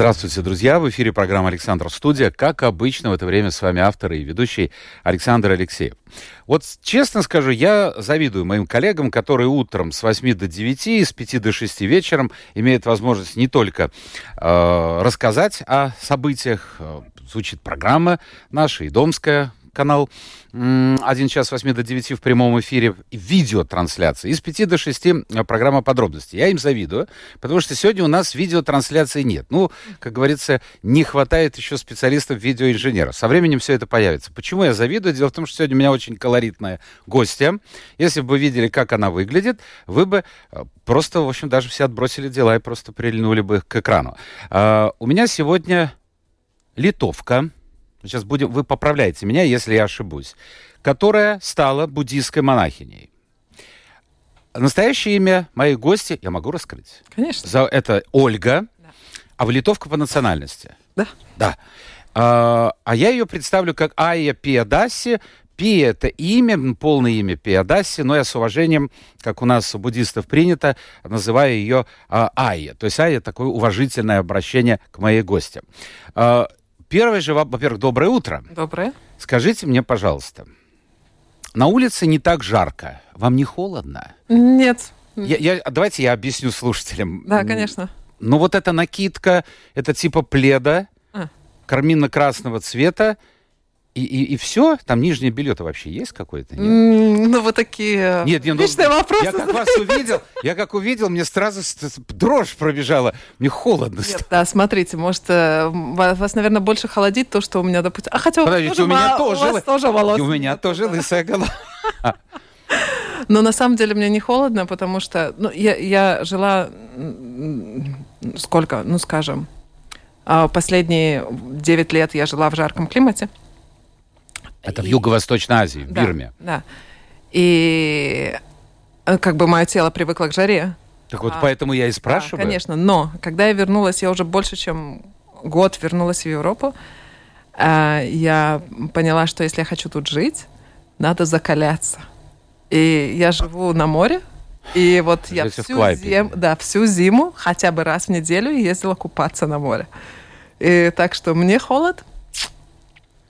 Здравствуйте, друзья! В эфире программа «Александр Студия». Как обычно, в это время с вами автор и ведущий Александр Алексеев. Вот честно скажу, я завидую моим коллегам, которые утром с 8 до 9, с 5 до 6 вечером имеют возможность не только э, рассказать о событиях, э, звучит программа наша и Домская, канал 1 час с 8 до 9 в прямом эфире видеотрансляции. Из 5 до 6 э, программа подробностей. Я им завидую, потому что сегодня у нас видеотрансляции нет. Ну, как говорится, не хватает еще специалистов-видеоинженеров. Со временем все это появится. Почему я завидую? Дело в том, что сегодня у меня очень колоритная гостья. Если бы вы видели, как она выглядит, вы бы э, просто, в общем, даже все отбросили дела и просто прильнули бы к экрану. А, у меня сегодня литовка, сейчас будем, вы поправляете меня, если я ошибусь, которая стала буддийской монахиней. Настоящее имя моей гости я могу раскрыть? Конечно. За это Ольга, да. а вы литовка по национальности? Да. Да. А, а я ее представлю как Айя Пиадаси. Пи — это имя, полное имя Пиадаси, но я с уважением, как у нас у буддистов принято, называю ее а, Айя. То есть Айя — такое уважительное обращение к моей гости. А, Первое же, во-первых, доброе утро. Доброе. Скажите мне, пожалуйста, на улице не так жарко. Вам не холодно? Нет. Я, я, давайте я объясню слушателям. Да, конечно. Ну вот эта накидка, это типа пледа, а. карминно-красного цвета, и, и, и все? Там нижнее белье-то вообще есть какое-то? Нет? Ну, вот такие нет, нет, ну, личные ну, вопросы. Я как вас увидел, я как увидел, мне сразу дрожь пробежала. Мне холодно нет, Да, смотрите, может, э, вас, наверное, больше холодит то, что у меня, допустим... А хотя Подождите, у меня тоже, у вас тоже волос. И у меня тоже лысая голова. Но на самом деле мне не холодно, потому что ну, я, я жила сколько, ну скажем, а последние 9 лет я жила в жарком климате. Это в Юго-Восточной Азии, в да, Бирме. Да. И э, как бы мое тело привыкло к жаре. Так вот, а, поэтому я и спрашиваю. Да, конечно. Но когда я вернулась, я уже больше, чем год вернулась в Европу, э, я поняла, что если я хочу тут жить, надо закаляться. И я живу на море, и вот я всю, зим, да, всю зиму хотя бы раз в неделю ездила купаться на море. И так что мне холод.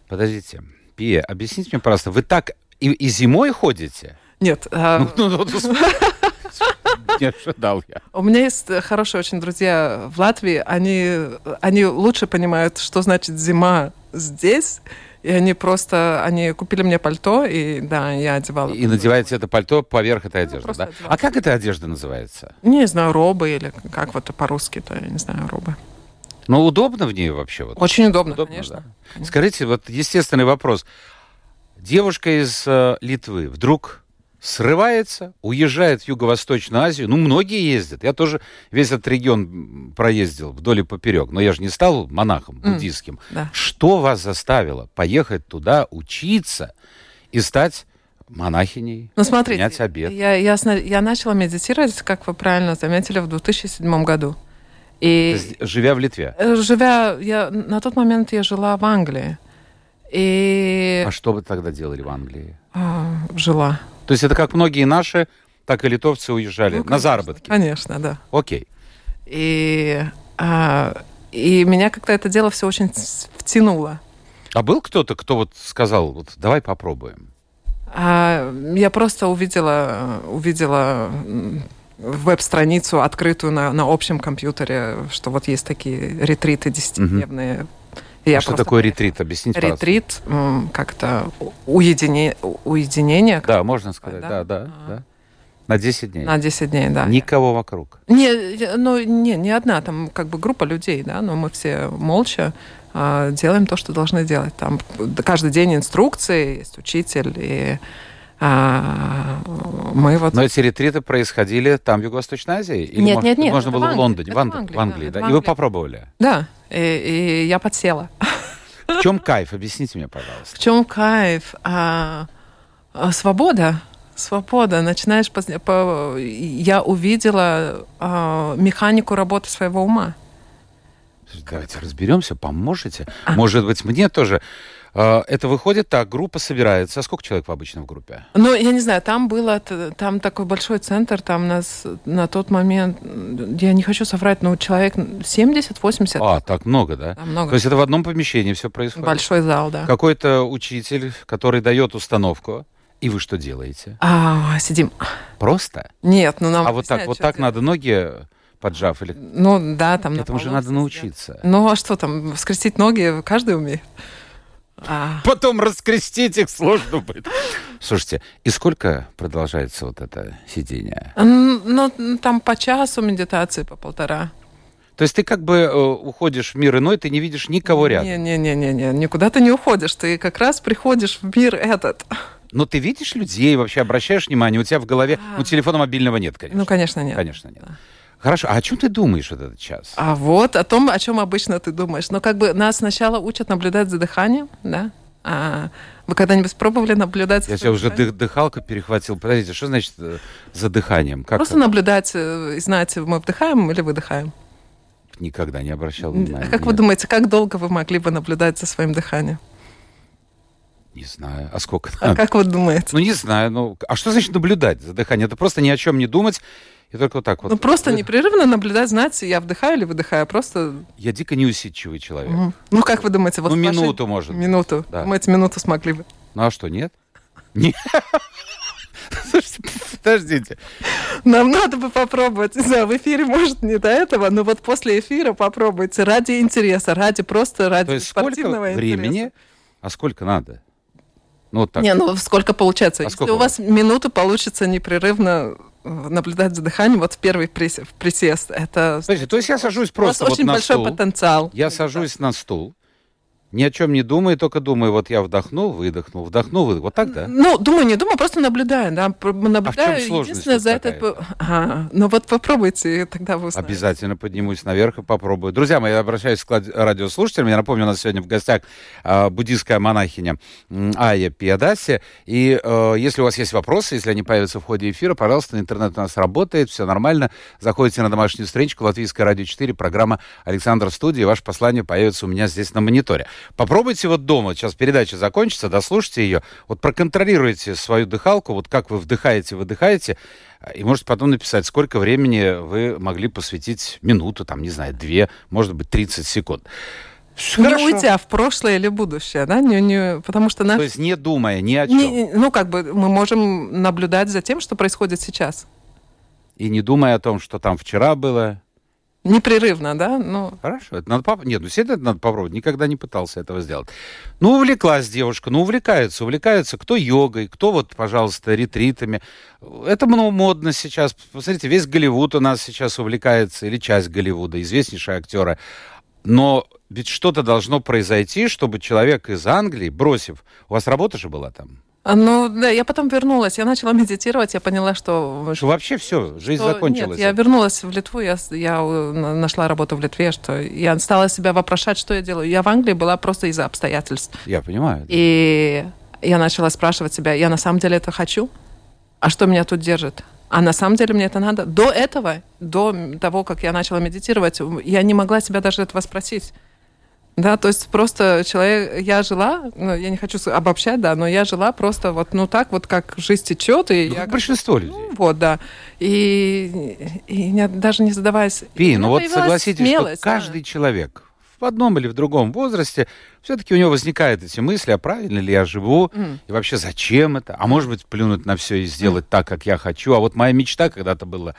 Подождите. Пия, объясните мне, пожалуйста, вы так и, и зимой ходите? Нет. А... Ну, ну, не ожидал я. У меня есть хорошие очень друзья в Латвии. Они, они лучше понимают, что значит зима здесь. И они просто, они купили мне пальто, и да, я одевала. И надеваете это пальто поверх этой одежды, да? Одевала. А как эта одежда называется? Не знаю, робы или как вот по-русски-то, я не знаю, робы. Но удобно в ней вообще? Вот? Очень удобно, удобно конечно. Да? конечно. Скажите, вот естественный вопрос. Девушка из э, Литвы вдруг срывается, уезжает в Юго-Восточную Азию. Ну, многие ездят. Я тоже весь этот регион проездил вдоль и поперек. Но я же не стал монахом буддийским. Mm, да. Что вас заставило поехать туда, учиться и стать монахиней, ну, смотрите, принять обед? Я, я, я начала медитировать, как вы правильно заметили, в 2007 году. И есть, живя в Литве? Э, живя, я, на тот момент я жила в Англии. И... А что вы тогда делали в Англии? А, жила. То есть это как многие наши, так и литовцы уезжали ну, конечно, на заработки? Конечно, да. Окей. И, а, и меня как-то это дело все очень втянуло. А был кто-то, кто вот сказал, вот давай попробуем? А, я просто увидела, увидела веб-страницу открытую на, на общем компьютере, что вот есть такие ретриты десятидневные. Угу. Я что такое ретрит? Объясните, Ретрит как-то уединение, уединение. Да, можно сказать, да, да, да. А. да. На 10 дней? На 10 дней, да. Никого вокруг? Не, ну, не, не одна, там как бы группа людей, да, но мы все молча э, делаем то, что должны делать. Там каждый день инструкции, есть учитель, и а, мы вот... Но эти ретриты происходили там, в Юго-Восточной Азии? Или нет, может, нет, нет. Можно было в, в Лондоне, в, Англии, в Англии, да? В Англии. И вы попробовали? Да, и, и я подсела. В чем кайф? Объясните мне, пожалуйста. В чем кайф? А, а, свобода. Свобода. Начинаешь... По, по, я увидела э, механику работы своего ума. Давайте разберемся, поможете. А. Может быть, мне тоже а, это выходит так, группа собирается. А сколько человек в обычно в группе? Ну, я не знаю, там было, там такой большой центр, там нас на тот момент, я не хочу соврать, но человек 70-80. А, так много, да? Там много. То есть это в одном помещении все происходит? Большой зал, да. Какой-то учитель, который дает установку, и вы что делаете? А, сидим. Просто? Нет, ну нам... А вот так, вот так надо ноги поджав? Или... Ну, да, там... Этому же надо научиться. Ну, а что там, скрестить ноги каждый умеет. А... Потом раскрестить их сложно будет. Слушайте, и сколько продолжается вот это сидение? Ну, там по часу медитации, по полтора. То есть ты как бы э, уходишь в мир иной, ты не видишь никого рядом. Не-не-не, не, никуда ты не уходишь, ты как раз приходишь в мир этот. Но ты видишь людей, вообще обращаешь внимание, у тебя в голове, ну телефона мобильного нет, конечно. Ну, конечно, нет. Конечно, нет. Хорошо, а о чем ты думаешь в этот час? А вот о том, о чем обычно ты думаешь. Но как бы нас сначала учат наблюдать за дыханием, да? А вы когда-нибудь пробовали наблюдать? Я себе уже дых, дыхалку перехватил. Подождите, что значит э, за дыханием? Как Просто это? наблюдать э, и знать, мы вдыхаем или выдыхаем. Никогда не обращал внимания. А как Нет. вы думаете, как долго вы могли бы наблюдать за своим дыханием? Не знаю. А сколько? А как вы думаете? Ну, не знаю. Ну, а что значит наблюдать за дыханием? Это просто ни о чем не думать и только вот так вот. Ну, просто непрерывно наблюдать, знать, я вдыхаю или выдыхаю, просто... Я дико неусидчивый человек. Угу. Ну, как вы думаете? Вот ну, минуту, может Минуту. Да. Думаете, минуту смогли бы? Ну, а что, нет? Нет. Слушайте, подождите. Нам надо бы попробовать. Не знаю, в эфире, может, не до этого, но вот после эфира попробуйте. Ради интереса, ради просто ради То есть спортивного сколько времени, а сколько надо? Ну, вот так. Не, ну сколько получается? А Если сколько у вас минуту получится непрерывно наблюдать за дыханием вот в первый присест. Это... Подожди, то есть я сажусь просто вот очень на большой стул. потенциал. Я сажусь на стул, ни о чем не думаю, только думаю, вот я вдохнул, выдохнул, вдохнул, выдохнул. Вот так, да? Ну, думаю, не думаю, просто наблюдаю, да. Наблюдаю. А в чем сложность за этот... А, ну вот попробуйте, тогда вы узнаете. Обязательно поднимусь наверх и попробую. Друзья мои, я обращаюсь к радиослушателям. Я напомню, у нас сегодня в гостях э, буддийская монахиня Ая Пиадаси. И э, если у вас есть вопросы, если они появятся в ходе эфира, пожалуйста, интернет у нас работает, все нормально. Заходите на домашнюю страничку Латвийское радио 4, программа Александр Студии, ваше послание появится у меня здесь на мониторе. Попробуйте вот дома, сейчас передача закончится, дослушайте ее, вот проконтролируйте свою дыхалку, вот как вы вдыхаете, выдыхаете, и можете потом написать, сколько времени вы могли посвятить минуту, там, не знаю, две, может быть, 30 секунд. Все не уйдя в прошлое или будущее, да, не, не, потому что наш... То есть не думая ни о чем. Не, ну, как бы мы можем наблюдать за тем, что происходит сейчас. И не думая о том, что там вчера было, Непрерывно, да? Ну... Хорошо, это надо поп... Нет, ну все это надо попробовать. Никогда не пытался этого сделать. Ну, увлеклась девушка, ну, увлекается, увлекается. Кто йогой, кто вот, пожалуйста, ретритами. Это много модно сейчас. Посмотрите, весь Голливуд у нас сейчас увлекается, или часть Голливуда, известнейшие актеры. Но ведь что-то должно произойти, чтобы человек из Англии, бросив... У вас работа же была там? А, ну, да, я потом вернулась, я начала медитировать, я поняла, что... Что вообще все, жизнь что, закончилась. Нет, я вернулась в Литву, я, я нашла работу в Литве, что я стала себя вопрошать, что я делаю. Я в Англии была просто из-за обстоятельств. Я понимаю. И я начала спрашивать себя, я на самом деле это хочу? А что меня тут держит? А на самом деле мне это надо. До этого, до того, как я начала медитировать, я не могла себя даже этого спросить. Да, то есть просто человек, я жила, ну, я не хочу обобщать, да, но я жила просто вот, ну так вот, как жизнь течет. И ну, я, большинство людей. Ну, вот, да. И, и не, даже не задаваясь... Пи, ну вот согласитесь, смелость, что каждый да. человек в одном или в другом возрасте, все-таки у него возникают эти мысли, а правильно ли я живу, mm. и вообще зачем это, а может быть плюнуть на все и сделать mm. так, как я хочу, а вот моя мечта когда-то была,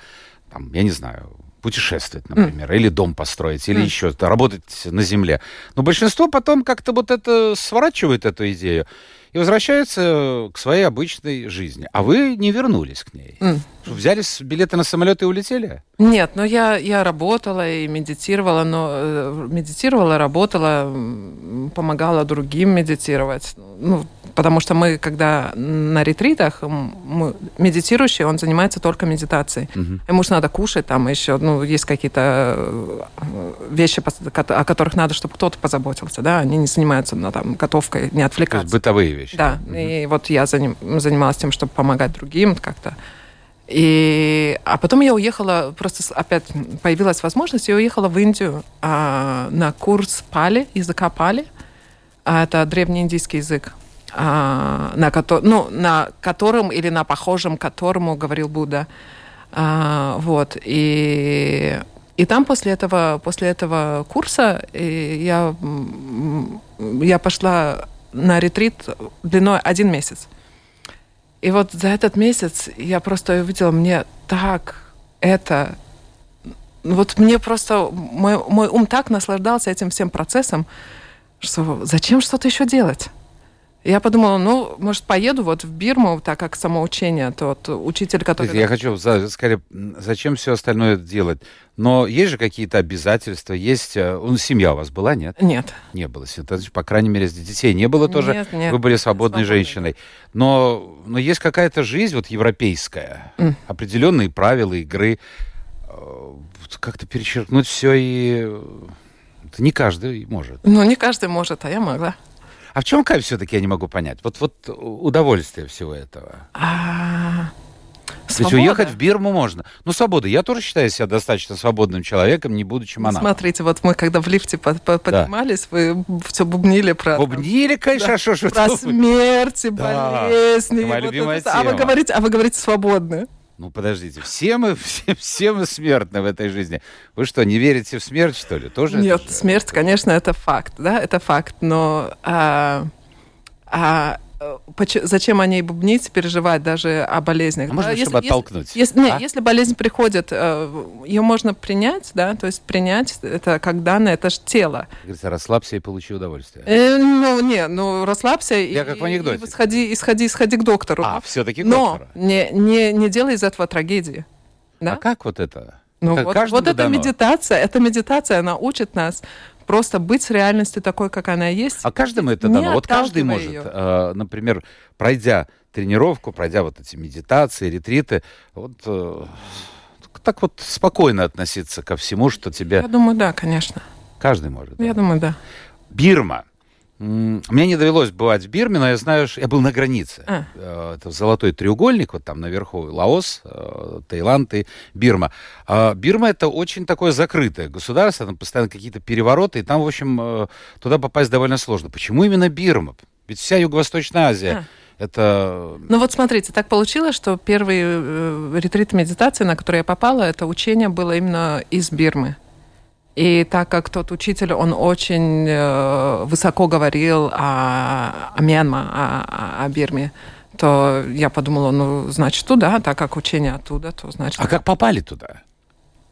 там, я не знаю, путешествовать, например, mm. или дом построить, или mm. еще работать на земле. Но большинство потом как-то вот это сворачивает эту идею и возвращаются к своей обычной жизни. А вы не вернулись к ней. Mm. Взяли билеты на самолет и улетели? Нет, но я, я работала и медитировала, но э, медитировала, работала, помогала другим медитировать. Ну, потому что мы, когда на ретритах, мы, медитирующий, он занимается только медитацией. Мгм. Ему же надо кушать, там еще, ну, есть какие-то э, вещи, о которых надо, чтобы кто-то позаботился, да, они не занимаются на, там, готовкой, не То есть бытовые вещи. Да, и вот я заним- занималась тем, чтобы помогать другим как-то. И, а потом я уехала, просто опять появилась возможность, я уехала в Индию а, на курс пали, языка пали. А, это древнеиндийский язык, а, на, кото- ну, на котором или на похожем которому говорил Будда. А, вот, и, и там после этого, после этого курса я, я пошла на ретрит длиной один месяц. И вот за этот месяц я просто увидела, мне так это... Вот мне просто... Мой, мой ум так наслаждался этим всем процессом, что зачем что-то еще делать? Я подумала, ну, может, поеду вот в Бирму, так как самоучение, тот учитель, который... Я хочу скорее, м, зачем все остальное делать? Но есть же какие-то обязательства, есть... ну, семья у вас была, нет? Нет. Не было. По крайней мере, детей не было тоже. Нет, нет. Вы были свободной Свободной, женщиной. Но, но есть какая-то жизнь вот европейская, М. определенные правила игры. Э, Как-то перечеркнуть все и... э, Это не каждый может. Ну, не каждый может, а я могла. А в чем кайф все-таки, я не могу понять? Вот, вот удовольствие всего этого. А, То есть уехать в Бирму можно. Ну, свобода. Я тоже считаю себя достаточно свободным человеком, не будучи монахом. Смотрите, вот мы когда в лифте по- по- поднимались, вы все бубнили про... Бубнили, конечно, Да. а что ж про смерти, Да, болезни. моя вот любимая это. А вы говорите, а вы говорите свободны. Ну, подождите, все мы, все, все мы смертны в этой жизни. Вы что, не верите в смерть, что ли? Тоже Нет, же- смерть, конечно, это факт, да, это факт, но а, а, зачем о ней бубнить, переживать даже о болезнях? А можно, Да, чтобы оттолкнуть? Если, А? если болезнь приходит, ее можно принять, да, то есть принять это как данное, это же тело. Говорится, расслабься и получи удовольствие. Э, ну, не, ну, расслабься Я и, как в анекдоте. и сходи, и сходи, сходи к доктору. А, все-таки но доктора. не, не, не делай из этого трагедии. Да? А как вот это? Ну Как вот, вот дано. медитация, эта медитация, она учит нас просто быть с реальностью такой, как она есть. А каждому это дано. Вот каждый может, её. э, например, пройдя тренировку, пройдя вот эти медитации, ретриты, вот э, так вот спокойно относиться ко всему, что тебе Я думаю, да, конечно. каждый может. да. Я думаю, да. Бирма. Мне не довелось бывать в Бирме, но я знаю, что я был на границе. А. Э, Это золотой треугольник, вот там наверху Лаос, э, Таиланд и Бирма. А Бирма это очень такое закрытое государство, там постоянно какие-то перевороты, и там, в общем, э, туда попасть довольно сложно. Почему именно Бирма? Ведь вся Юго-Восточная Азия это... Ну вот смотрите, так получилось, что первый ретрит медитации, на который я попала, это учение было именно из Бирмы. И так как тот учитель, он очень э, высоко говорил о, о Мьянма, о, о- Бирме, то я подумала, ну, значит, туда, так как учение оттуда, то значит... А как попали туда?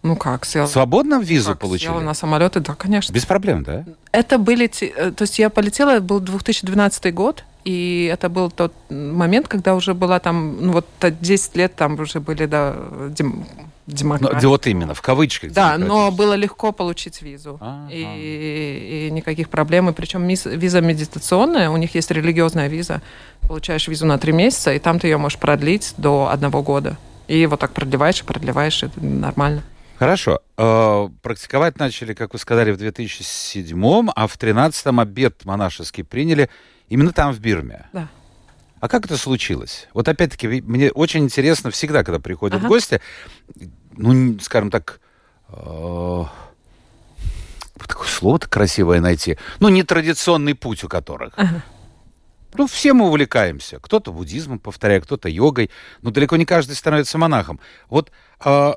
Ну как, сел, Свободно визу как, получили? села на самолеты, да, конечно. Без проблем, да? Это были... э, То есть я полетела, это был 2012 год, и это был тот момент, когда уже была там, ну вот та- 10 лет там уже были, да, дем- Ну, демократии. да вот именно, в кавычках. Да, но было легко получить визу. И, и никаких проблем. И причем виза медитационная, у них есть религиозная виза. Получаешь визу на три месяца, и там ты ее можешь продлить до одного года. И вот так продлеваешь и продлеваешь, это нормально. Хорошо. Э, Практиковать начали, как вы сказали, в 2007, а в 2013 обед монашеский приняли именно там, в Бирме. Да. А как это случилось? Вот опять-таки, мне очень интересно всегда, когда приходят Ага. гости, ну, скажем так, э, такое слово-то красивое найти, ну, нетрадиционный путь у которых. Ага. Ну, все мы увлекаемся. Кто-то буддизмом повторяет, кто-то йогой, но далеко не каждый становится монахом. Вот а,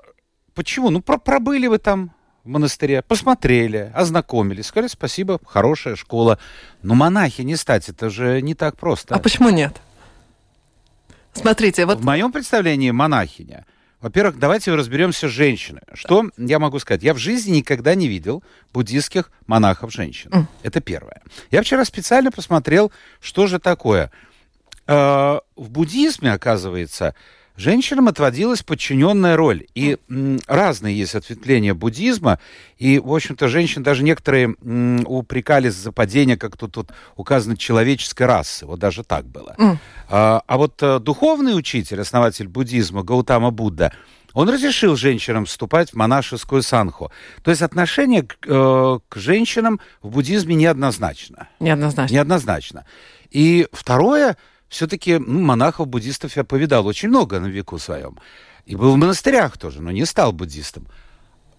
почему? Ну, про- пробыли вы там в монастыре, посмотрели, ознакомились, сказали спасибо, хорошая школа. Но монахи не стать, это же не так просто. А почему нет? Смотрите, вот В моем представлении монахиня. Во-первых, давайте разберемся с женщиной. Что я могу сказать? Я в жизни никогда не видел буддийских монахов-женщин. М. Это первое. Я вчера специально посмотрел, что же такое. Э, В буддизме, оказывается, женщинам отводилась подчиненная роль. И м, разные есть ответвления буддизма. И, в общем-то, женщин даже некоторые м, упрекали за падение, как тут, тут указано, человеческой расы. Вот даже так было. Mm. А, а вот а, духовный учитель, основатель буддизма Гаутама Будда, он разрешил женщинам вступать в монашескую санху. То есть отношение к, э, к женщинам в буддизме неоднозначно. Неоднозначно. Неоднозначно. И второе, все-таки ну, монахов-буддистов я повидал очень много на веку своем. И был в монастырях тоже, но не стал буддистом.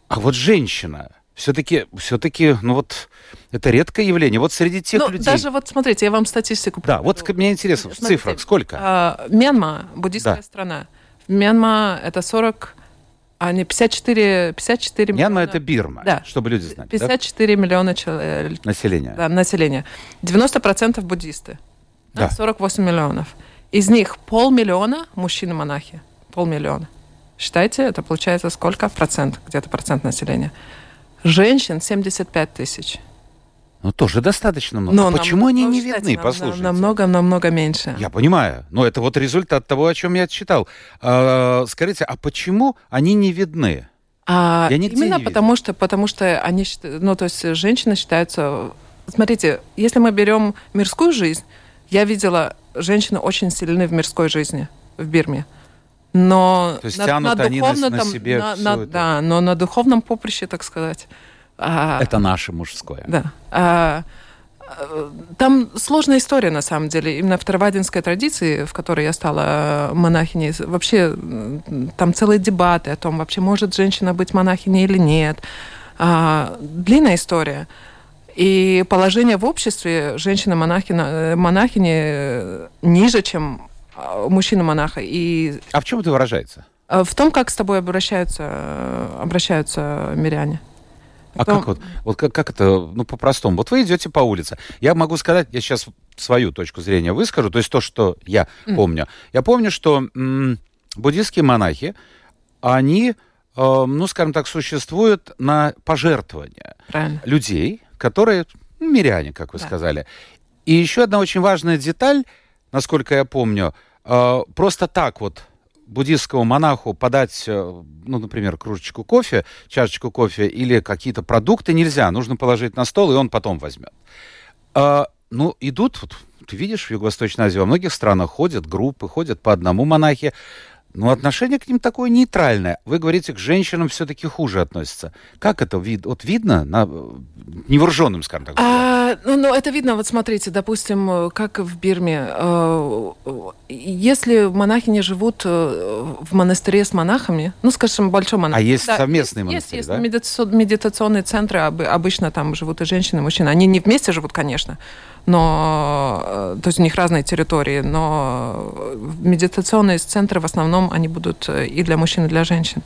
А вот женщина, все-таки, все-таки, ну вот, это редкое явление. Вот среди тех ну, людей... даже вот, смотрите, я вам статистику Да, вот мне интересно, в Смотрите, цифрах сколько? А, Мьянма, буддийская Да. страна. Мьянма это 40, а не 54, 54 Мьянма миллиона. это Бирма, Да. чтобы люди знали. да? 54 миллиона человек, Население. да, населения. 90% буддисты. Да. 48 миллионов. Из них полмиллиона мужчины-монахи. Полмиллиона. Считайте, это получается сколько? Процент, где-то процент населения. Женщин 75 тысяч. Ну, тоже достаточно много. Но А Почему они не считайте, видны, нам- послушайте? Намного, намного меньше. Я понимаю, но это вот результат того, о чем я читал. А, скажите, а почему они не видны? А Я нигде именно не потому что, потому что они, ну то есть женщины считаются. Смотрите, если мы берем мирскую жизнь, я видела женщины очень сильны в мирской жизни в Бирме. Но То есть тянут они на- на себе на- на- это. да, но на духовном поприще, так сказать. а, Это наше мужское. да. А, э, там сложная история, на самом деле. Именно в Таравадинской традиции, в которой я стала э, монахиней, вообще там целые дебаты о том, вообще может женщина быть монахиней или нет. А, длинная история. И положение в обществе женщины-монахини э, э, ниже, чем а, мужчина-монаха. И А в чем это выражается? э, в том, как с тобой обращаются, э, обращаются миряне. А Потом- как вот, вот как, как это, ну, по-простому? Вот вы идете по улице. Я могу сказать, я сейчас свою точку зрения выскажу, то есть то, что я Мгм. помню. Я помню, что м, буддийские монахи, они, э, ну, скажем так, существуют на пожертвования Правильно. людей, которые ну, миряне, как вы Да. сказали. И еще одна очень важная деталь, насколько я помню, э, просто так вот буддийскому монаху подать, э, ну, например, кружечку кофе, чашечку кофе или какие-то продукты нельзя. Нужно положить на стол, и он потом возьмет. А, ну, идут, вот, ты видишь, в Юго-Восточной Азии во многих странах ходят группы, ходят по одному монахи. Но отношение к ним такое нейтральное. Вы говорите, к женщинам все-таки хуже относятся. Как это вид? Вот видно на э, невооруженным, скажем так. А, ну, ну, это видно, вот смотрите, допустим, как в Бирме. э, Если монахини живут э, в монастыре с монахами, ну, скажем, большой монастырь. А есть Да, совместные есть, монастыри, Есть, да? медитацион- медитационные центры, обы- обычно там живут и женщины, и мужчины. Они не вместе живут, конечно, но, э, то есть у них разные территории, но медитационные центры в основном они будут и для мужчин, и для женщин.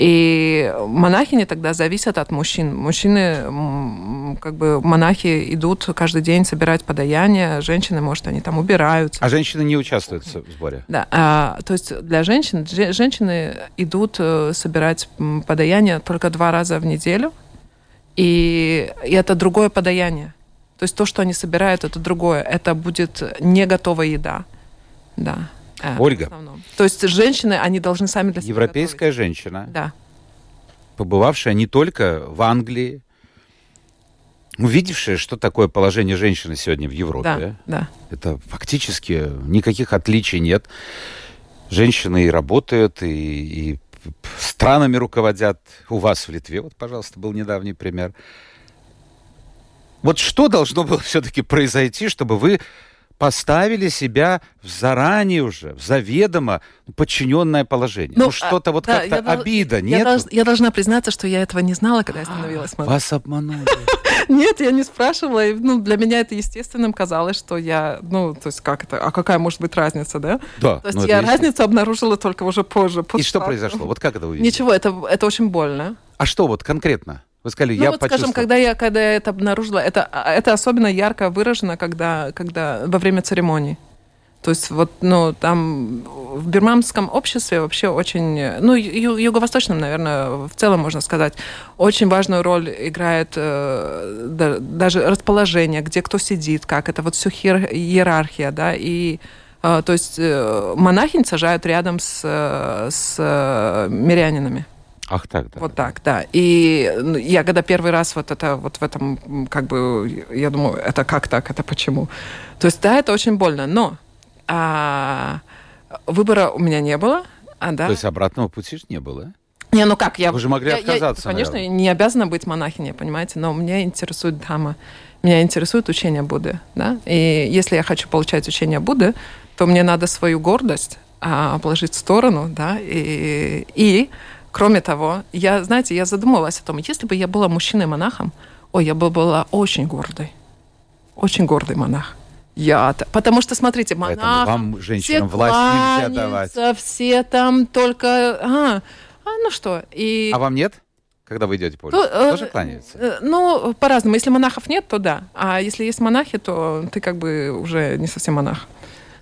И монахини тогда зависят от мужчин. Мужчины, как бы монахи идут каждый день собирать подаяние, женщины, может, они там убираются. А женщины не участвуют в сборе? Да, а, то есть для женщин, же- женщины идут э, собирать подаяние только два раза в неделю, и, и это другое подаяние. То есть то, что они собирают, это другое. Это будет не готовая еда. Да. Э, в Ольга. То есть женщины, они должны сами для себя Европейская женщина, готовить. Да. побывавшая не только в Англии, увидевшая, что такое положение женщины сегодня в Европе. Да, да. Это фактически никаких отличий нет. Женщины и работают, и, и странами руководят. У вас в Литве, вот, пожалуйста, был недавний пример. Вот что должно было все-таки произойти, чтобы вы поставили себя в заранее уже, в заведомо подчиненное положение? Ну, Ну, что-то а, вот да, как-то я обида, Я, нет? долж- я должна признаться, что я этого не знала, когда я становилась монахом. Вас обманули. Нет, я не спрашивала. и, Ну, для меня это естественным казалось, что я, ну, то есть как это, а какая может быть разница, да? Да. То есть ну, я разницу обнаружила только уже позже. И что произошло? Вот как это видите? Ничего, это, это очень больно. А что вот конкретно? Вы сказали, Ну я вот, почувствовал. скажем, когда я, когда я это обнаружила, это, а, это особенно ярко выражено, когда, когда во время церемоний. То есть вот, ну, там в бирманском обществе вообще очень, ну, ю- юго-восточном, наверное, в целом можно сказать, очень важную роль играет э, да- даже расположение, где кто сидит, как это, вот все иерархия, да, и А, то есть э, монахинь сажают рядом с, э, с э, мирянинами. Ах так, да. Вот так, да. И ну, я когда первый раз вот это вот в этом, как бы, я думаю, это как так, это почему? То есть, да, это очень больно, но а, выбора у меня не было. А, да. То есть обратного пути ж не было. Не, ну как, я... Вы же могли я- я, отказаться, конечно, наверное. не обязана быть монахиней, понимаете, но меня интересует Дхамма, меня интересует учение Будды, да, и если я хочу получать учение Будды, то мне надо свою гордость а, положить в сторону, да, и, и, кроме того, я, знаете, я задумывалась о том, если бы я была мужчиной-монахом, ой, я бы была очень гордой, очень гордый монах. Я, потому что, смотрите, Поэтому монах, вам, женщинам, все власть нельзя давать. все там только... А, а, ну что, и... А вам нет? Когда вы идете по Ну, улице? э, Тоже кланяются? э, Ну, по-разному. Если монахов нет, то да. А если есть монахи, то ты как бы уже не совсем монах.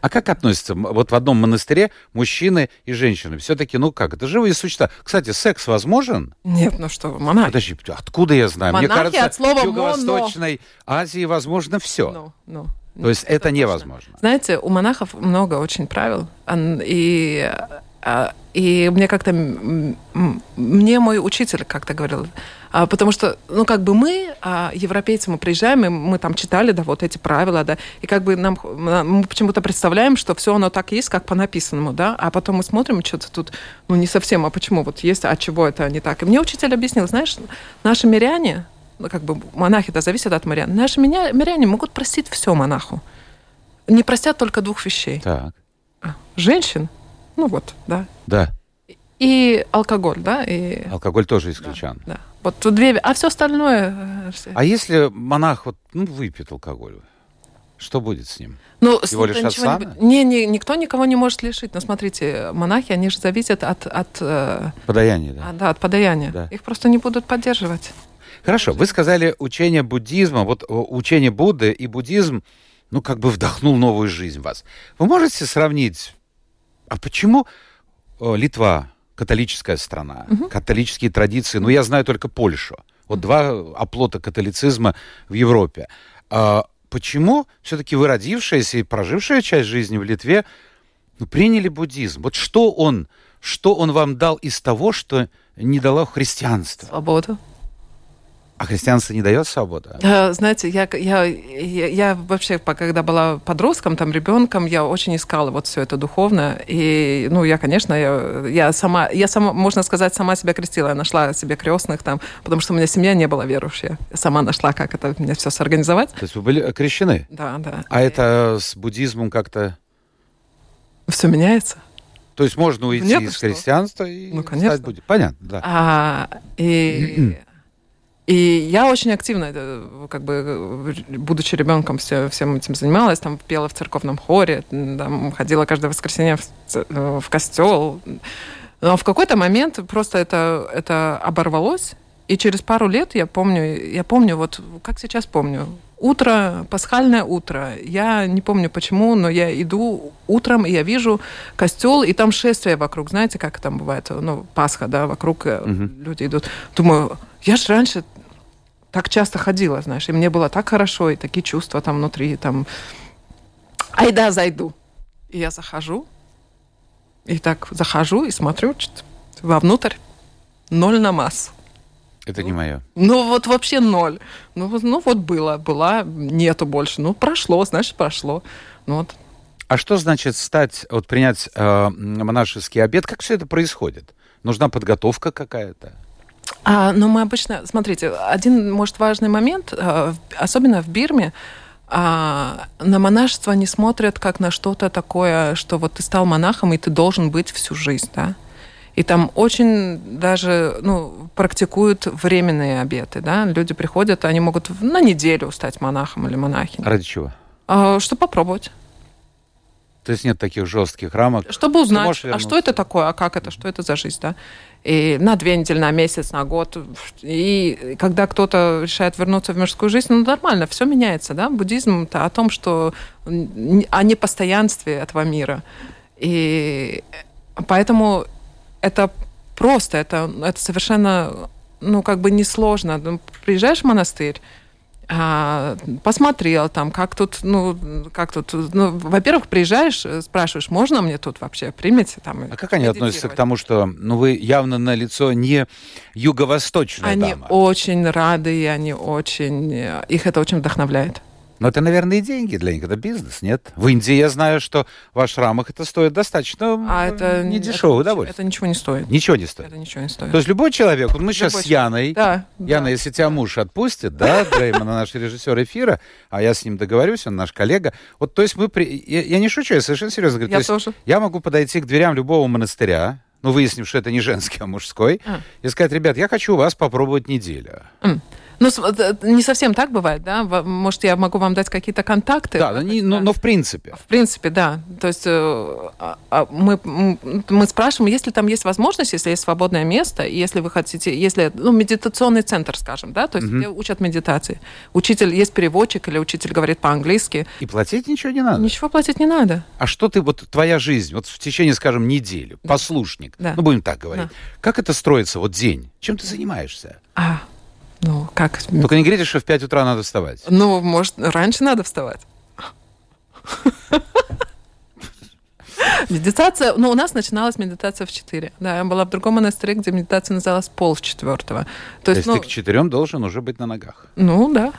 А как относятся? Вот в одном монастыре мужчины и женщины. Все-таки, ну как, это живые существа. Кстати, секс возможен? Нет, ну что, вы, монахи. Подожди, откуда я знаю? Мне Монахи кажется, от слова в Юго-Восточной Азии возможно все. Ну, ну, То есть это, точно. невозможно. Знаете, у монахов много очень правил. И, а, и мне как-то... Мне мой учитель как-то говорил, а, потому что, ну, как бы мы, а, европейцы, мы приезжаем, и мы там читали, да, вот эти правила, да, и как бы нам, мы почему-то представляем, что все оно так есть, как по написанному, да, а потом мы смотрим, что-то тут, ну, не совсем, а почему вот есть, а чего это не так. И мне учитель объяснил, знаешь, наши миряне, ну, как бы монахи, да, зависят от мирян, наши меня- миряне могут простить все монаху. Не простят только двух вещей. Так, А, Женщин, ну вот, да, да. и алкоголь, да, и... Алкоголь тоже исключен. Да. Вот тут две... А все остальное... э, все- А если монах вот, ну, выпьет алкоголь, что будет с ним? Ну, его лишат сана? Не, не, никто никого не может лишить. Но смотрите, монахи, они же зависят от, от, э, Подаяние, да? а, да, от подаяния. Да. Их просто не будут поддерживать. Хорошо, вы сказали учение буддизма, вот о, учение Будды и буддизм, ну, как бы вдохнул новую жизнь в вас. Вы можете сравнить, а почему э, Литва, католическая страна, католические традиции, ну, я знаю только Польшу, вот два оплота католицизма в Европе. А почему все-таки вы, родившаяся и прожившая часть жизни в Литве, ну, приняли буддизм? Вот что он, что он вам дал из того, что не дало христианство? Свобода. А христианство не дает свободу? Э, Знаете, я, я, я, я вообще, когда была подростком, там, ребенком, я очень искала вот все это духовное. И, ну, я, конечно, я, я сама, я сама, можно сказать, сама себя крестила. Я нашла себе крестных там, потому что у меня семья не была верующая. Я сама нашла, как это мне все сорганизовать. То есть вы были крещены? Да, да. А это с буддизмом как-то... Все меняется. То есть можно уйти Нет, из что? христианства и Ну, конечно. стать буддистом? Понятно, да. А, и, и я очень активно, как бы, будучи ребенком, все, всем этим занималась, там пела в церковном хоре, там, ходила каждое воскресенье в, ц- в костел. Но в какой-то момент просто это, это оборвалось, и через пару лет я помню, я помню, вот как сейчас помню, утро, пасхальное утро. Я не помню почему, но я иду утром, и я вижу костел, и там шествие вокруг. Знаете, как там бывает? Ну, Пасха, да, вокруг э, Мгм. люди идут. Думаю, я же раньше так часто ходила, знаешь, и мне было так хорошо, и такие чувства там внутри, там, ай да, зайду. И я захожу, и так захожу и смотрю чт, вовнутрь, ноль на массу. Это не мое. Ну вот вообще ноль. Ну, вот- ну вот было, была, нету больше. Ну прошло, значит прошло. Ну вот. А что значит стать, вот принять э, монашеский обед? Как все это происходит? Нужна подготовка какая-то? А, но мы обычно, смотрите, один, может, важный момент, в- особенно в Бирме, а, на монашество не смотрят как на что-то такое, что вот ты стал монахом, и ты должен быть всю жизнь, да. И там очень даже ну, практикуют временные обеты, да. Люди приходят, они могут на неделю стать монахом или монахиней. Ради чего? А, что попробовать? То есть нет таких жестких рамок? Чтобы узнать, а что это такое, а как это, что это за жизнь, да? И на две недели, на месяц, на год. И когда кто-то решает вернуться в мирскую жизнь, ну, нормально, все меняется, да? Буддизм это о том, что о непостоянстве этого мира. И поэтому это просто, это, это совершенно, ну, как бы несложно. Ну, Приезжаешь в монастырь, посмотрел там, как тут, ну, как тут, ну, во-первых, приезжаешь, э, спрашиваешь, можно мне тут вообще, примите там? А как они относятся к тому, что, ну, вы явно на лицо не юго-восточная Они дама? очень рады, и они очень, э, их это очень вдохновляет. Но это, наверное, и деньги для них, это бизнес, нет? В Индии я знаю, что в ашрамах это стоит достаточно А это не это удовольствие. Это ничего не стоит. Ничего не стоит. Это ничего не стоит. То есть любой человек, вот мы сейчас Любой с Яной, Да, Яна, да. если тебя муж отпустит, да, Дреймана, наш режиссер эфира, а я с ним договорюсь, он наш коллега. Вот, то есть мы... При... Я, я не шучу, я совершенно серьезно говорю. Я то есть тоже. я могу подойти к дверям любого монастыря, ну, выяснив, что это не женский, а мужской, А. и сказать, ребят, я хочу у вас попробовать неделю. М. Ну, э, не совсем так бывает, да? Может, я могу вам дать какие-то контакты? Да, но, не- но- но в принципе. В принципе, да. То есть э, а- а мы, мы спрашиваем, если там есть возможность, если есть свободное место, если вы хотите, если, ну, медитационный центр, скажем, да, то есть где учат медитации. Учитель, есть переводчик или учитель говорит по-английски. И платить ничего не надо. Ничего платить не надо. А что ты, вот твоя жизнь, вот в течение, скажем, недели, послушник, Да. ну, будем так говорить, Да. как это строится, вот день? Чем ты занимаешься? А, ну, как? Только не говорите, что в 5 утра надо вставать. Ну, может, раньше надо вставать. Медитация, ну, у нас начиналась медитация в 4. Да, я была в другом монастыре, где медитация называлась пол четвертого. То То есть, ну, ты к четырем должен уже быть на ногах. ну, да,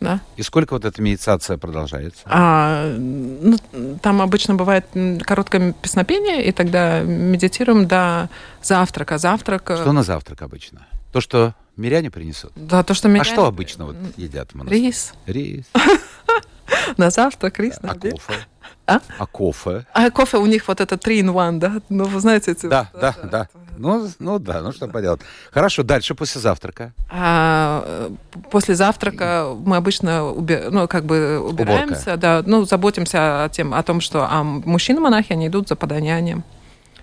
да. И сколько вот эта медитация продолжается? А, ну, там обычно бывает короткое песнопение, и тогда медитируем до завтрака. Завтрак... э, Что на завтрак обычно? То, что миряне принесут? Да, то, что меня... А что обычно вот едят в монастыре? Рис. Рис. На завтрак рис. А кофе? А? А кофе? А кофе у них вот это 3 in 1, да? Ну, вы знаете эти... Да, да, да. Ну, ну да, ну что поделать. Хорошо, дальше после завтрака. А, э, после завтрака мы обычно уби- ну, как бы убираемся, да, ну, заботимся о, тем, о том, что а мужчины-монахи, они идут за подаянием.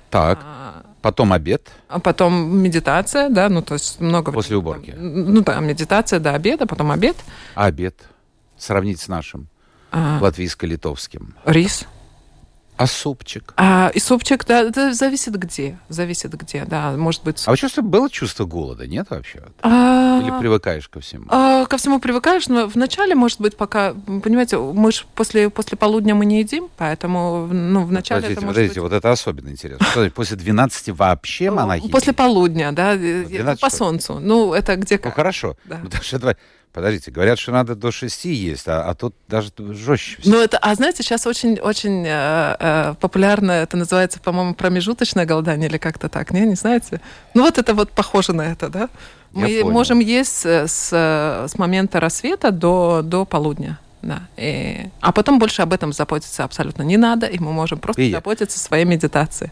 Так, А, потом обед. а потом медитация, да, ну, то есть много... После уборки. Ну, да, медитация до обеда, потом обед, А обед? Сравнить с нашим а, латвийско-литовским. рис. А супчик? А, и супчик, да, это зависит где, зависит где, да, может быть... А чувство, было чувство голода, нет вообще? А, Или привыкаешь ко всему? А, ко всему привыкаешь, но вначале, может быть, пока, понимаете, мы же после, после полудня мы не едим, поэтому, ну, вначале Подождите, это может подождите, быть... вот это особенно интересно. После 12 вообще монахи? После полудня, да, 12 по солнцу. Ну, это где Ну как. хорошо. Да. Подождите, говорят, что надо до 6 есть, а, а тут даже жестче. Ну, это, а знаете, сейчас очень, очень э, э, популярно, это называется, по-моему, промежуточное голодание или как-то так, не, не знаете? Ну, вот это вот похоже на это, да? Я Мы понял. можем есть с, с момента рассвета до, до полудня. Да. И- а потом больше об этом заботиться абсолютно не надо, и мы можем просто Видите? заботиться своей медитацией.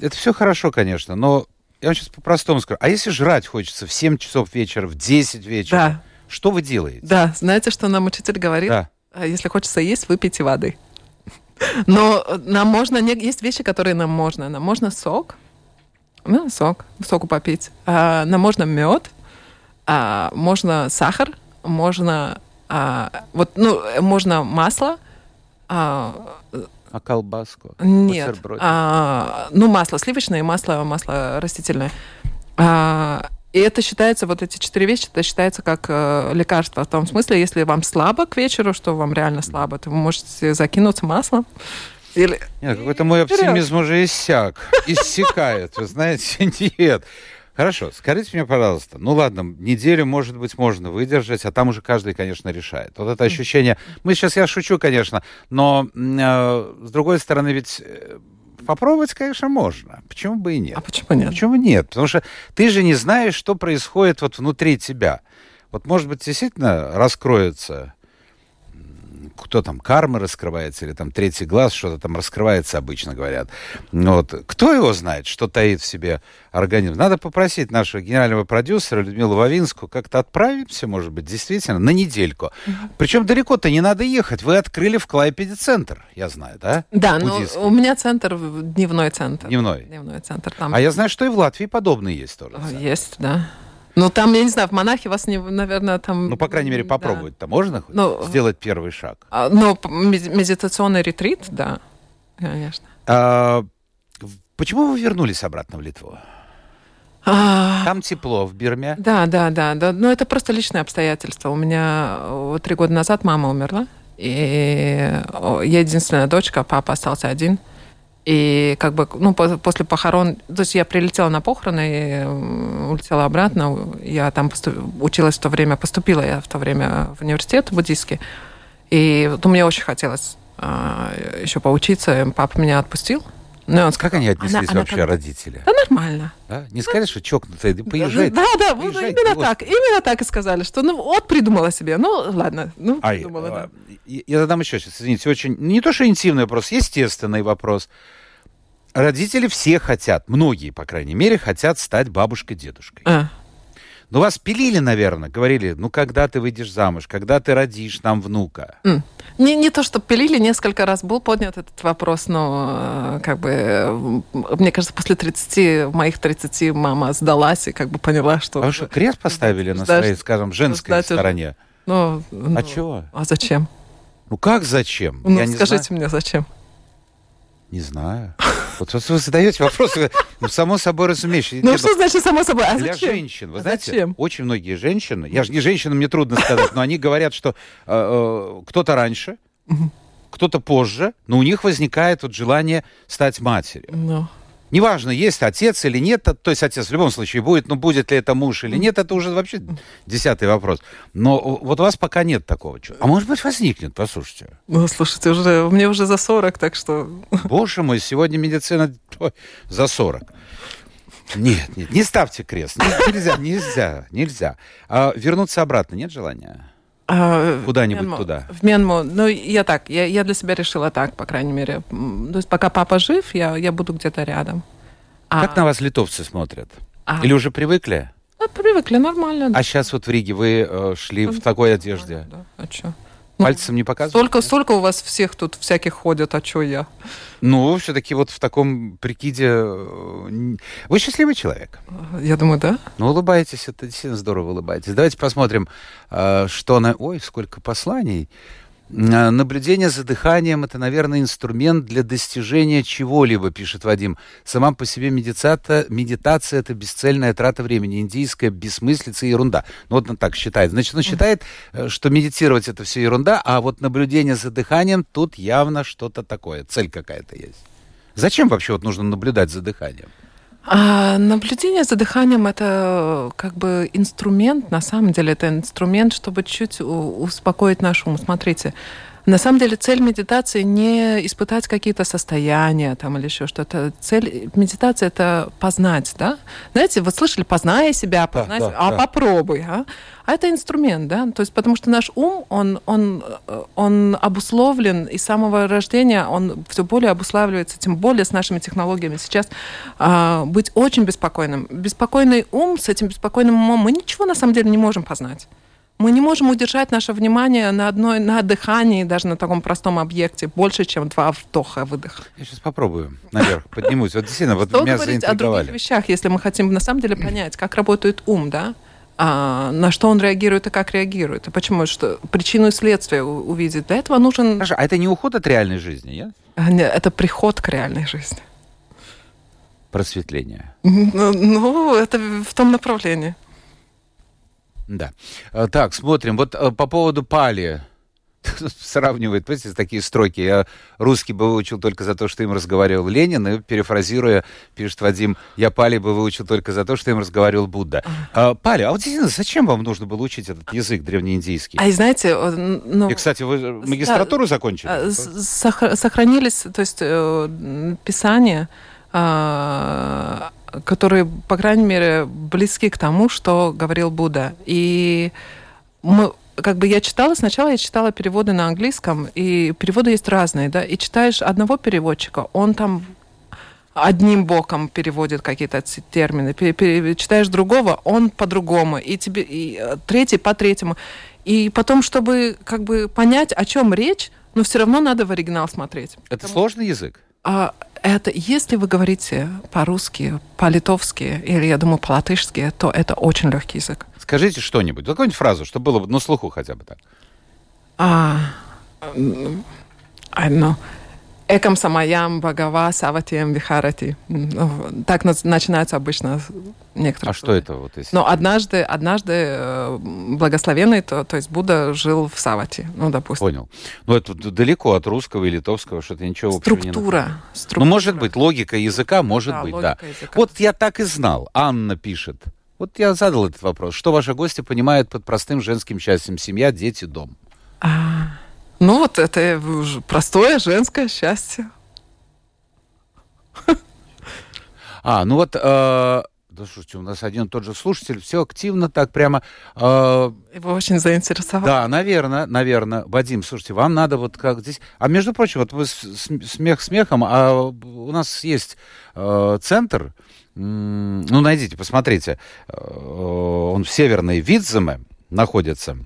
Это все хорошо, конечно, но я вам сейчас по-простому скажу. А если жрать хочется в 7 часов вечера, в 10 вечера, Да. Что вы делаете? Да, знаете, что нам учитель говорит? Да. А Если хочется есть, выпейте воды. Но нам можно, есть вещи, которые нам можно. Нам можно сок, ну, сок, соку попить. А, нам можно мед, а, можно сахар, можно, а, вот, ну, э, можно масло, а, А колбаску? нет, а, ну, масло сливочное масло, масло растительное. А, и это считается, вот эти четыре вещи, это считается как э, лекарство. В том смысле, если вам слабо к вечеру, что вам реально слабо, то вы можете закинуться маслом. Или... Нет, какой-то мой оптимизм уже иссяк, иссякает, вы знаете, нет. Хорошо, скажите мне, пожалуйста, ну ладно, неделю, может быть, можно выдержать, а там уже каждый, конечно, решает. Вот это ощущение, мы сейчас, я шучу, конечно, но э, с другой стороны, ведь э, попробовать, конечно, можно. Почему бы и нет? А почему нет? Почему нет? Потому что ты же не знаешь, что происходит вот внутри тебя. Вот, может быть, действительно раскроется, кто там, карма раскрывается, или там третий глаз, что-то там раскрывается, обычно говорят. Ну Вот. Кто его знает, что таит в себе организм? Надо попросить нашего генерального продюсера Людмилу Вавинскую как-то отправимся, может быть, действительно, на недельку. Причем далеко-то не надо ехать. Вы открыли в Клайпеде центр, я знаю, да? Да, ну, Буддийский. у меня центр, дневной центр. Дневной. Дневной центр. Там А я знаю, что и в Латвии подобные есть тоже. Центры. есть, да. Ну, там, я не знаю, в монахе вас, не, наверное, там... Ну, по крайней мере, да. попробовать-то можно хоть Ну, сделать первый шаг? А, мед- медитационный ретрит, да, конечно. А, почему вы вернулись обратно в Литву? А, Там тепло в Бирме. Да, да, да, да. Но это просто личные обстоятельства. У меня вот три года назад мама умерла. И я единственная дочка, папа остался один. И как бы, ну, по- после похорон... То есть я прилетела на похороны и м, улетела обратно. Я там посту- училась в то время, поступила я в то время в университет буддийский. И вот, ну, мне очень хотелось а, еще поучиться. Папа меня отпустил. Ну, Как они отнеслись Она- она вообще, как- родители? да нормально. Да? Не сказали, что чокнутые, да поезжай. Да, да, поезжай, именно господи. так. Именно так и сказали, что ну вот придумала себе. Ну, ладно, ну, Ай, придумала, да. а, я я задам еще сейчас, извините, очень, не то что интимный вопрос, естественный вопрос. Родители все хотят, многие, по крайней мере, хотят стать бабушкой-дедушкой. А, Но вас пилили, наверное, говорили, ну когда ты выйдешь замуж, когда ты родишь нам внука. м. Не, не то, что пилили, несколько раз был поднят этот вопрос, но э, как бы, мне кажется, после 30, моих 30 мама сдалась и как бы поняла, что... А вы что, крест поставили на своей, скажем, женской уже. стороне? Ну, ну, А чего? А зачем? Ну как зачем? Ну, Я не скажите знаю. мне, зачем? Не знаю. Вот вот вы задаете вопросы, ну, само собой разумеется. Ну, что значит само собой? А Для зачем? женщин, вы А знаете, зачем? очень многие женщины, я же не женщина, мне трудно сказать, но они говорят, что э, э, кто-то раньше, кто-то позже, но у них возникает вот желание стать матерью. Ну, Неважно, есть отец или нет, то есть отец в любом случае будет, но будет ли это муж или нет, это уже вообще десятый вопрос. Но вот у вас пока нет такого. А может быть возникнет, послушайте. ну, слушайте, уже, мне уже за 40, так что... Боже мой, сегодня медицина за 40. Нет, нет, не ставьте крест. Не- Нельзя, нельзя, нельзя. А вернуться обратно нет желания? А, Куда-нибудь в туда. В Мьянму. Ну, я так, я, я для себя решила так, по крайней мере. То есть пока папа жив, я, я буду где-то рядом. А, Как на вас литовцы смотрят? а, Или уже привыкли? ну, привыкли, нормально. А сейчас вот в Риге вы э, шли в такой одежде. Да, а чё? Пальцем не показывают? Столько, столько у вас всех тут всяких ходят, а что я? Ну, все-таки вот в таком прикиде... э, Вы счастливый человек. Я думаю, да. Ну, улыбаетесь, это действительно здорово улыбаетесь. Давайте посмотрим, э, что на... Ой, сколько посланий. Э, Наблюдение за дыханием – это, наверное, инструмент для достижения чего-либо, пишет Вадим. Сама по себе медитация, медитация – это бесцельная трата времени, индийская бессмыслица и ерунда. Ну, вот он так считает. Значит, он считает, э, что медитировать – это все ерунда, а вот наблюдение за дыханием – тут явно что-то такое, цель какая-то есть. Зачем вообще вот нужно наблюдать за дыханием? А наблюдение за дыханием это как бы инструмент, на самом деле это инструмент, чтобы чуть успокоить наш ум. Смотрите, на самом деле цель медитации не испытать какие-то состояния там или еще что-то. Цель медитации это познать, да? Знаете, вот слышали, познай себя, познай да, себя, а да. попробуй, а? А это инструмент, да? То есть потому что наш ум, он, он, он обусловлен, и с самого рождения он все более обуславливается, тем более с нашими технологиями сейчас, а, быть очень беспокойным. Беспокойный ум, с этим беспокойным умом мы ничего на самом деле не можем познать. Мы не можем удержать наше внимание на одной, на дыхании, даже на таком простом объекте, больше, чем два вдоха-выдоха. Я сейчас попробую наверх, поднимусь. Вот действительно, вот меня говорить о других вещах, если мы хотим на самом деле понять, как работает ум, да? А, на что он реагирует и как реагирует, и почему, что причину и следствие у- увидеть. Для этого нужен Хорошо, а это не уход от реальной жизни, нет? а, не, это приход к реальной жизни. Просветление. Ну, ну, это в том направлении. Да. Э, Так, смотрим. Вот э, по поводу пали. Сравнивает, понимаете, такие строки. Я русский бы выучил только за то, что им разговаривал Ленин, и перефразируя, пишет Вадим, я пали бы выучил только за то, что им разговаривал Будда. А, пали, а вот действительно, зачем вам нужно было учить этот язык древнеиндийский? А и знаете, э, ну, И, кстати, вы магистратуру закончили? а, с- сох- сохранились, то есть писания, а, которые, по крайней мере, близки к тому, что говорил Будда. И мы, как бы я читала, сначала я читала переводы на английском, и переводы есть разные, да, и читаешь одного переводчика, он там одним боком переводит какие-то термины, читаешь другого, он по-другому, и тебе и э, третий по третьему. И потом, чтобы как бы понять, о чем речь, но все равно надо в оригинал смотреть. Это сложный язык? А это, если вы говорите по-русски, по-литовски или, я думаю, по-латышски, то это очень легкий язык. Скажите что-нибудь, какую-нибудь фразу, чтобы было бы на слуху хотя бы так. А, I don't know. Экам самаям багава саватием вихарати. Ну, Так начинаются обычно некоторые. А что это вот? Если... Но однажды, однажды э, благословенный, то, то есть Будда жил в Савати, ну, допустим. Понял. Ну, это далеко от русского и литовского, что-то ничего общего не Структура. структура. Ну, может быть, логика языка, может Да, быть, да. языка. Вот я так и знал. Анна пишет. Вот я задал этот вопрос. Что ваши гости понимают под простым женским счастьем? Семья, дети, дом. А, ну, вот это простое женское счастье. А, ну вот, э, да слушайте, у нас один и тот же слушатель, все активно так прямо. э, Его очень заинтересовало. да, наверное, наверное. Вадим, слушайте, вам надо вот как здесь... А между прочим, вот вы смех смехом, а у нас есть э, центр, ну, найдите, посмотрите, э, он в Северной Видземе находится,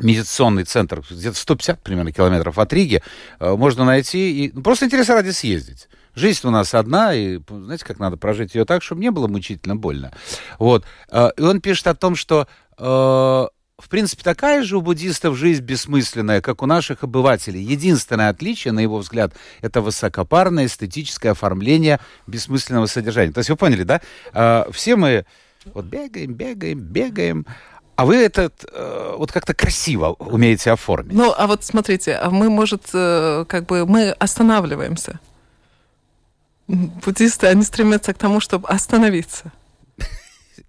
медитационный центр, где-то 150 примерно километров от Риги, э, можно найти и ну, просто интересно ради съездить. Жизнь у нас одна, и знаете, как надо прожить ее так, чтобы не было мучительно больно. Вот. Э, И он пишет о том, что э, в принципе, такая же у буддистов жизнь бессмысленная, как у наших обывателей. Единственное отличие, на его взгляд, это высокопарное эстетическое оформление бессмысленного содержания. То есть вы поняли, да? Все мы вот бегаем, бегаем, бегаем, а вы этот э, вот как-то красиво умеете оформить. Ну, а вот смотрите, а мы, может, э, как бы мы останавливаемся. Буддисты, они стремятся к тому, чтобы остановиться.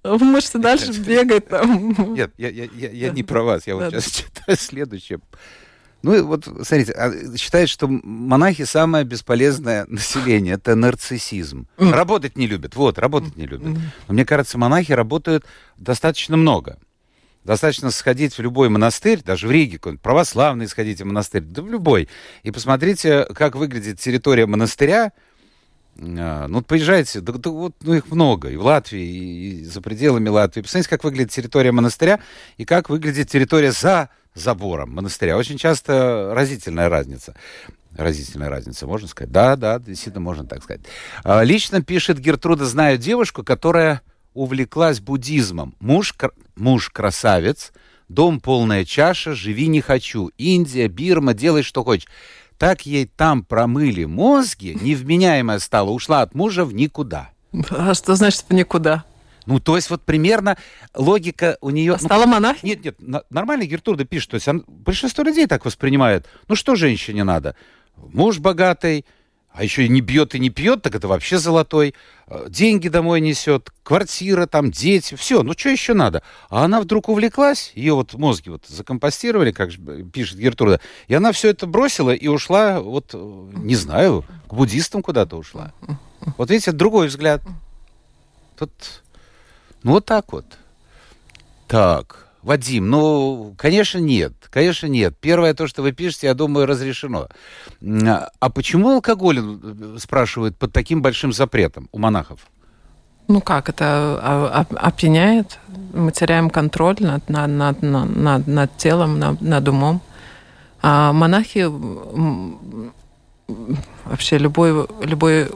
Вы можете дальше бегать там. Нет, я, я, я, я не про вас, я вот сейчас читаю следующее. Ну, вот, смотрите, а, считает, что монахи самое бесполезное население. Это нарциссизм. Работать не любят. Вот, работать не любят. Но мне кажется, монахи работают достаточно много. Достаточно сходить в любой монастырь, даже в Риге, православный сходите в монастырь, да в любой, и посмотрите, как выглядит территория монастыря. А, Ну, поезжайте, да, да вот, ну, их много, и в Латвии, и, за пределами Латвии. Посмотрите, как выглядит территория монастыря, и как выглядит территория за забором монастыря. Очень часто разительная разница. Разительная разница, можно сказать? Да, да, действительно, можно так сказать. А, Лично пишет Гертруда, знаю девушку, которая увлеклась буддизмом. Муж, муж красавец, дом полная чаша, живи не хочу. Индия, Бирма, делай что хочешь. Так ей там промыли мозги, невменяемая стала, ушла от мужа в никуда. А что значит в никуда? Ну, то есть вот примерно логика у нее... А стала монах? Нет, нет, нормально Гертруда пишет, то есть она- большинство людей так воспринимает. Ну что женщине надо? Муж богатый, а еще и не бьет и не пьет, так это вообще золотой. Э, Деньги домой несет, квартира там, дети, все, ну что еще надо? А она вдруг увлеклась, ее вот мозги вот закомпостировали, как же пишет Гертруда, и она все это бросила и ушла, вот, э, не знаю, к буддистам куда-то ушла. Вот видите, другой взгляд. Тут, ну вот так вот. Так, Вадим, ну, конечно, нет. Конечно, нет. Первое то, что вы пишете, я думаю, разрешено. А почему алкоголь, э, спрашивают, под таким большим запретом у монахов? Ну как, это опьяняет? Мы теряем контроль над, над, над, над, над- телом, над, над умом. А монахи, вообще любой, любой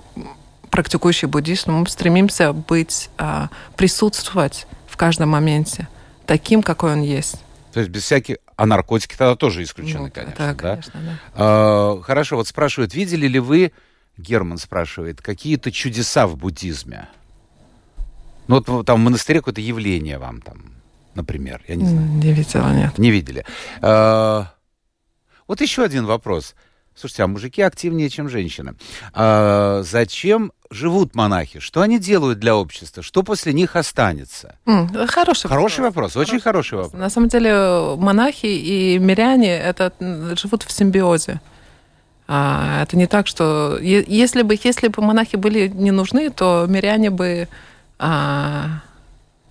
практикующий буддист, мы стремимся быть, а, присутствовать в каждом моменте таким, какой он есть. То есть без всяких... А наркотики тогда тоже исключены, Ну, конечно, да? конечно, да. А, хорошо, вот спрашивают, видели ли вы, Герман спрашивает, какие-то чудеса в буддизме? Ну вот там в монастыре какое-то явление вам там, например, я не знаю. Не видела, нет. Не видели. А, Вот еще один вопрос. Слушайте, а мужики активнее, чем женщины. А зачем живут монахи? Что они делают для общества? Что после них останется? М, Хороший, Хороший вопрос, очень хороший вопрос. На самом деле монахи и миряне это живут в симбиозе. А, это не так, что если бы если бы монахи были не нужны, то миряне бы а,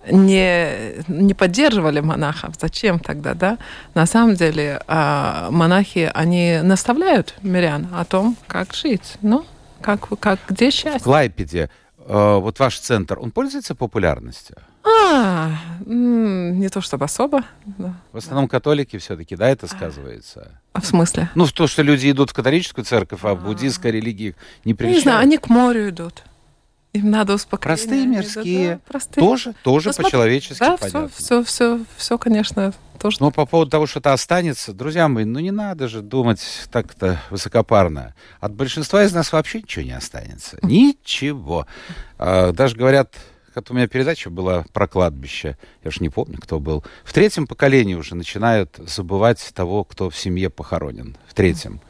не не поддерживали монахов. Зачем тогда, да? На самом деле а, монахи они наставляют мирян о том, как жить, ну как как где В счастье. Клайпеде, э, вот ваш центр, он пользуется популярностью? А, не то чтобы особо. да. В основном католики все-таки, да, это сказывается? А В смысле? Ну, в то, что люди идут в католическую церковь, а в буддийской религии их не Я прельщают. не знаю, они к морю идут. Им надо успокоение. Простые мирские. да, простые. Тоже, тоже Ну, по-человечески Да, понятно. все, все, все, все, конечно, тоже. Но по поводу того, что это останется, друзья мои, ну не надо же думать так-то высокопарно. От большинства из нас вообще ничего не останется. Ничего. А, Даже говорят, как у меня передача была про кладбище, я уж не помню, кто был. В третьем поколении уже начинают забывать того, кто в семье похоронен. В третьем.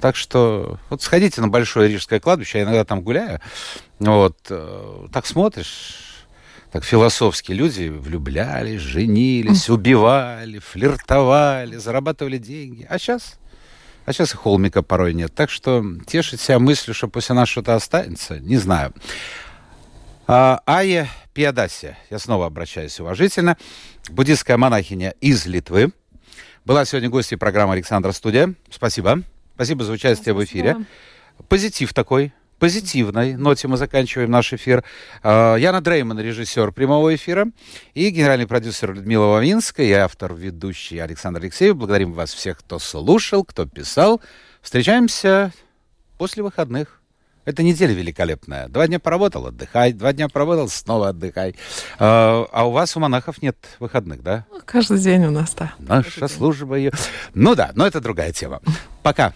Так что вот сходите на Большое Рижское кладбище, я иногда там гуляю, вот, э, так смотришь, так философски люди влюблялись, женились, убивали, флиртовали, зарабатывали деньги. А сейчас? А сейчас и холмика порой нет. Так что тешить себя мыслью, что после нас что-то останется, не знаю. А, Ая Пиадасия, я снова обращаюсь уважительно, буддистская монахиня из Литвы, была сегодня гостьей программы «Александра Студия». Спасибо. Спасибо за участие в эфире. Позитив такой, позитивной ноте мы заканчиваем наш эфир. А, Яна Дрейман, режиссер прямого эфира, и генеральный продюсер Людмила Вавинская, и автор, ведущий Александр Алексеев. Благодарим вас всех, кто слушал, кто писал. Встречаемся после выходных. Эта неделя великолепная. Два дня поработал, отдыхай. Два дня поработал, снова отдыхай. А, а у вас, у монахов, нет выходных, да? Ну, Каждый день у нас, да. Наша служба ее... Ну да, но это другая тема. Пока.